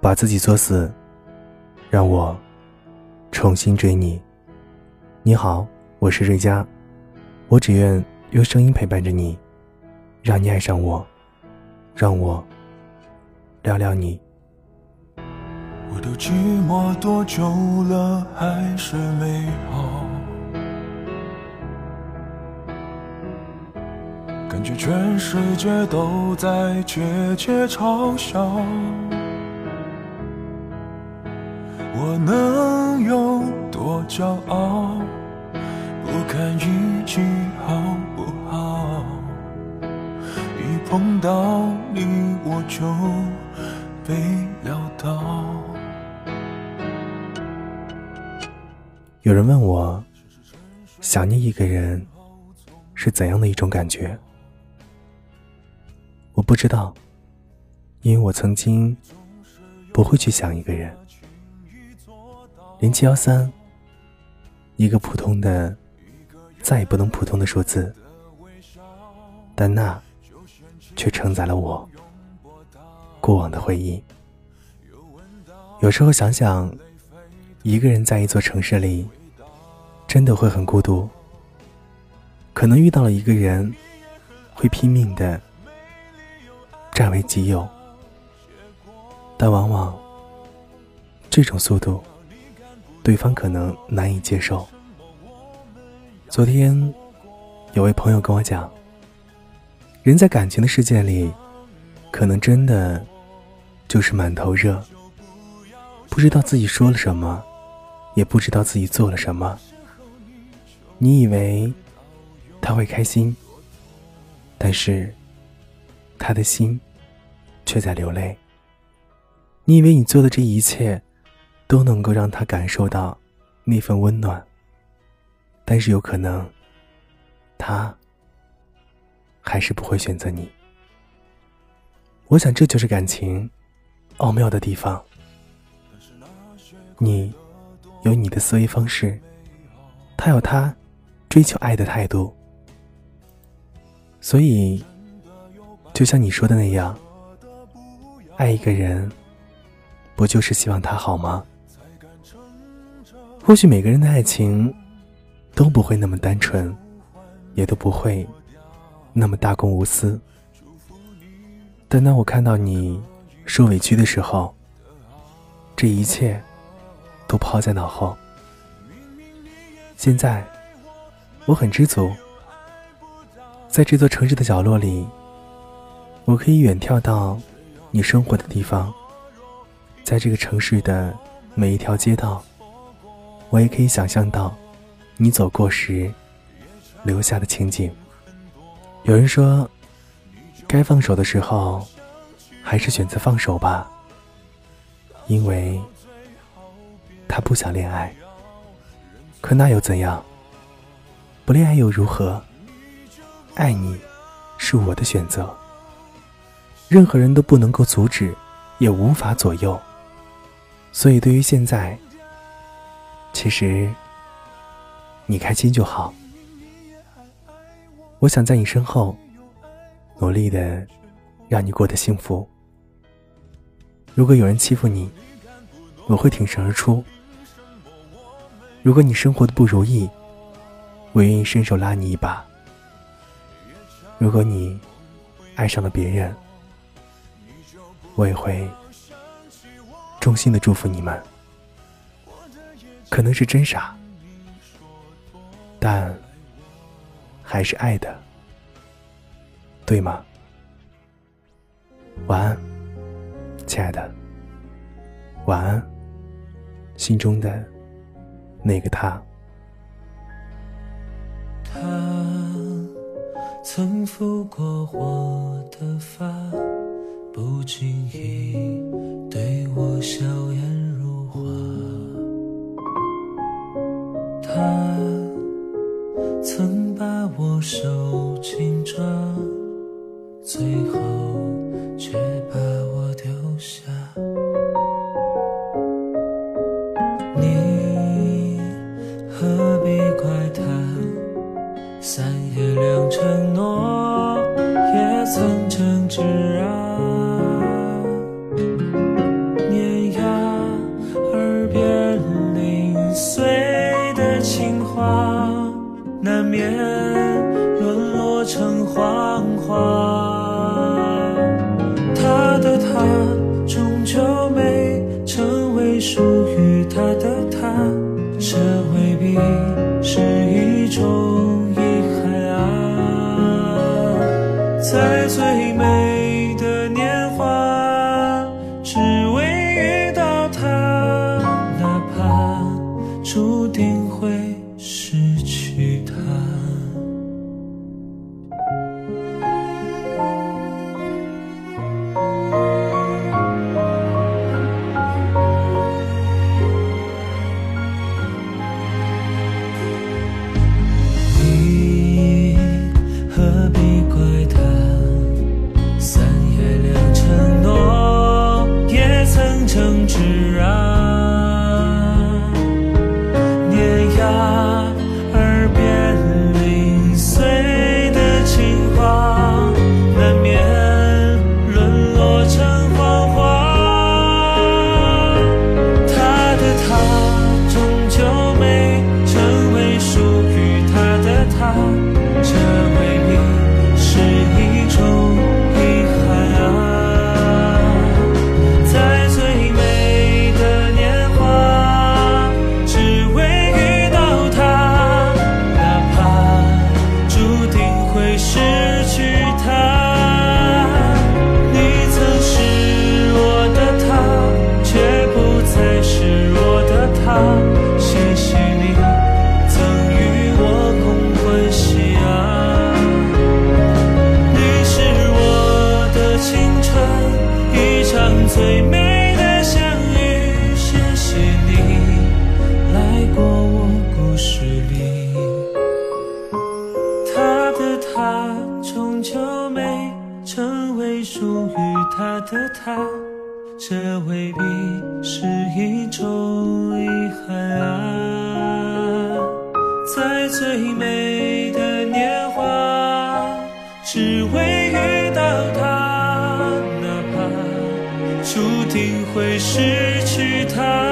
把自己作死，让我重新追你。你好，我是瑞佳，我只愿用声音陪伴着你，让你爱上我，让我聊聊你。我都寂寞多久了，还是没好。感觉全世界都在窃窃嘲笑，我能有多骄傲？不堪一击好不好？一碰到你我就被撂倒。有人问我，想念一个人是怎样的一种感觉？我不知道，因为我曾经不会去想一个人。零七幺三，一个普通的，再也不能普通的数字，但那却承载了我过往的回忆。有时候想想，一个人在一座城市里，真的会很孤独。可能遇到了一个人，会拼命的。占为己有，但往往这种速度，对方可能难以接受。昨天有位朋友跟我讲，人在感情的世界里，可能真的就是满头热，不知道自己说了什么，也不知道自己做了什么。你以为他会开心，但是他的心。却在流泪。你以为你做的这一切，都能够让他感受到那份温暖，但是有可能，他还是不会选择你。我想这就是感情奥妙的地方。你有你的思维方式，他有他追求爱的态度，所以，就像你说的那样。爱一个人，不就是希望他好吗？或许每个人的爱情都不会那么单纯，也都不会那么大公无私。但当我看到你受委屈的时候，这一切都抛在脑后。现在我很知足，在这座城市的角落里，我可以远眺到。你生活的地方，在这个城市的每一条街道，我也可以想象到你走过时留下的情景。有人说，该放手的时候，还是选择放手吧，因为他不想恋爱。可那又怎样？不恋爱又如何？爱你，是我的选择。任何人都不能够阻止，也无法左右。所以，对于现在，其实你开心就好。我想在你身后，努力的让你过得幸福。如果有人欺负你，我会挺身而出。如果你生活的不如意，我愿意伸手拉你一把。如果你爱上了别人，我也会衷心的祝福你们，可能是真傻，但还是爱的，对吗？晚安，亲爱的，晚安，心中的那个他。他曾抚过我的发。不经意的他这未必是一种遗憾。啊在最美的年华只为遇到他哪怕注定会失去他。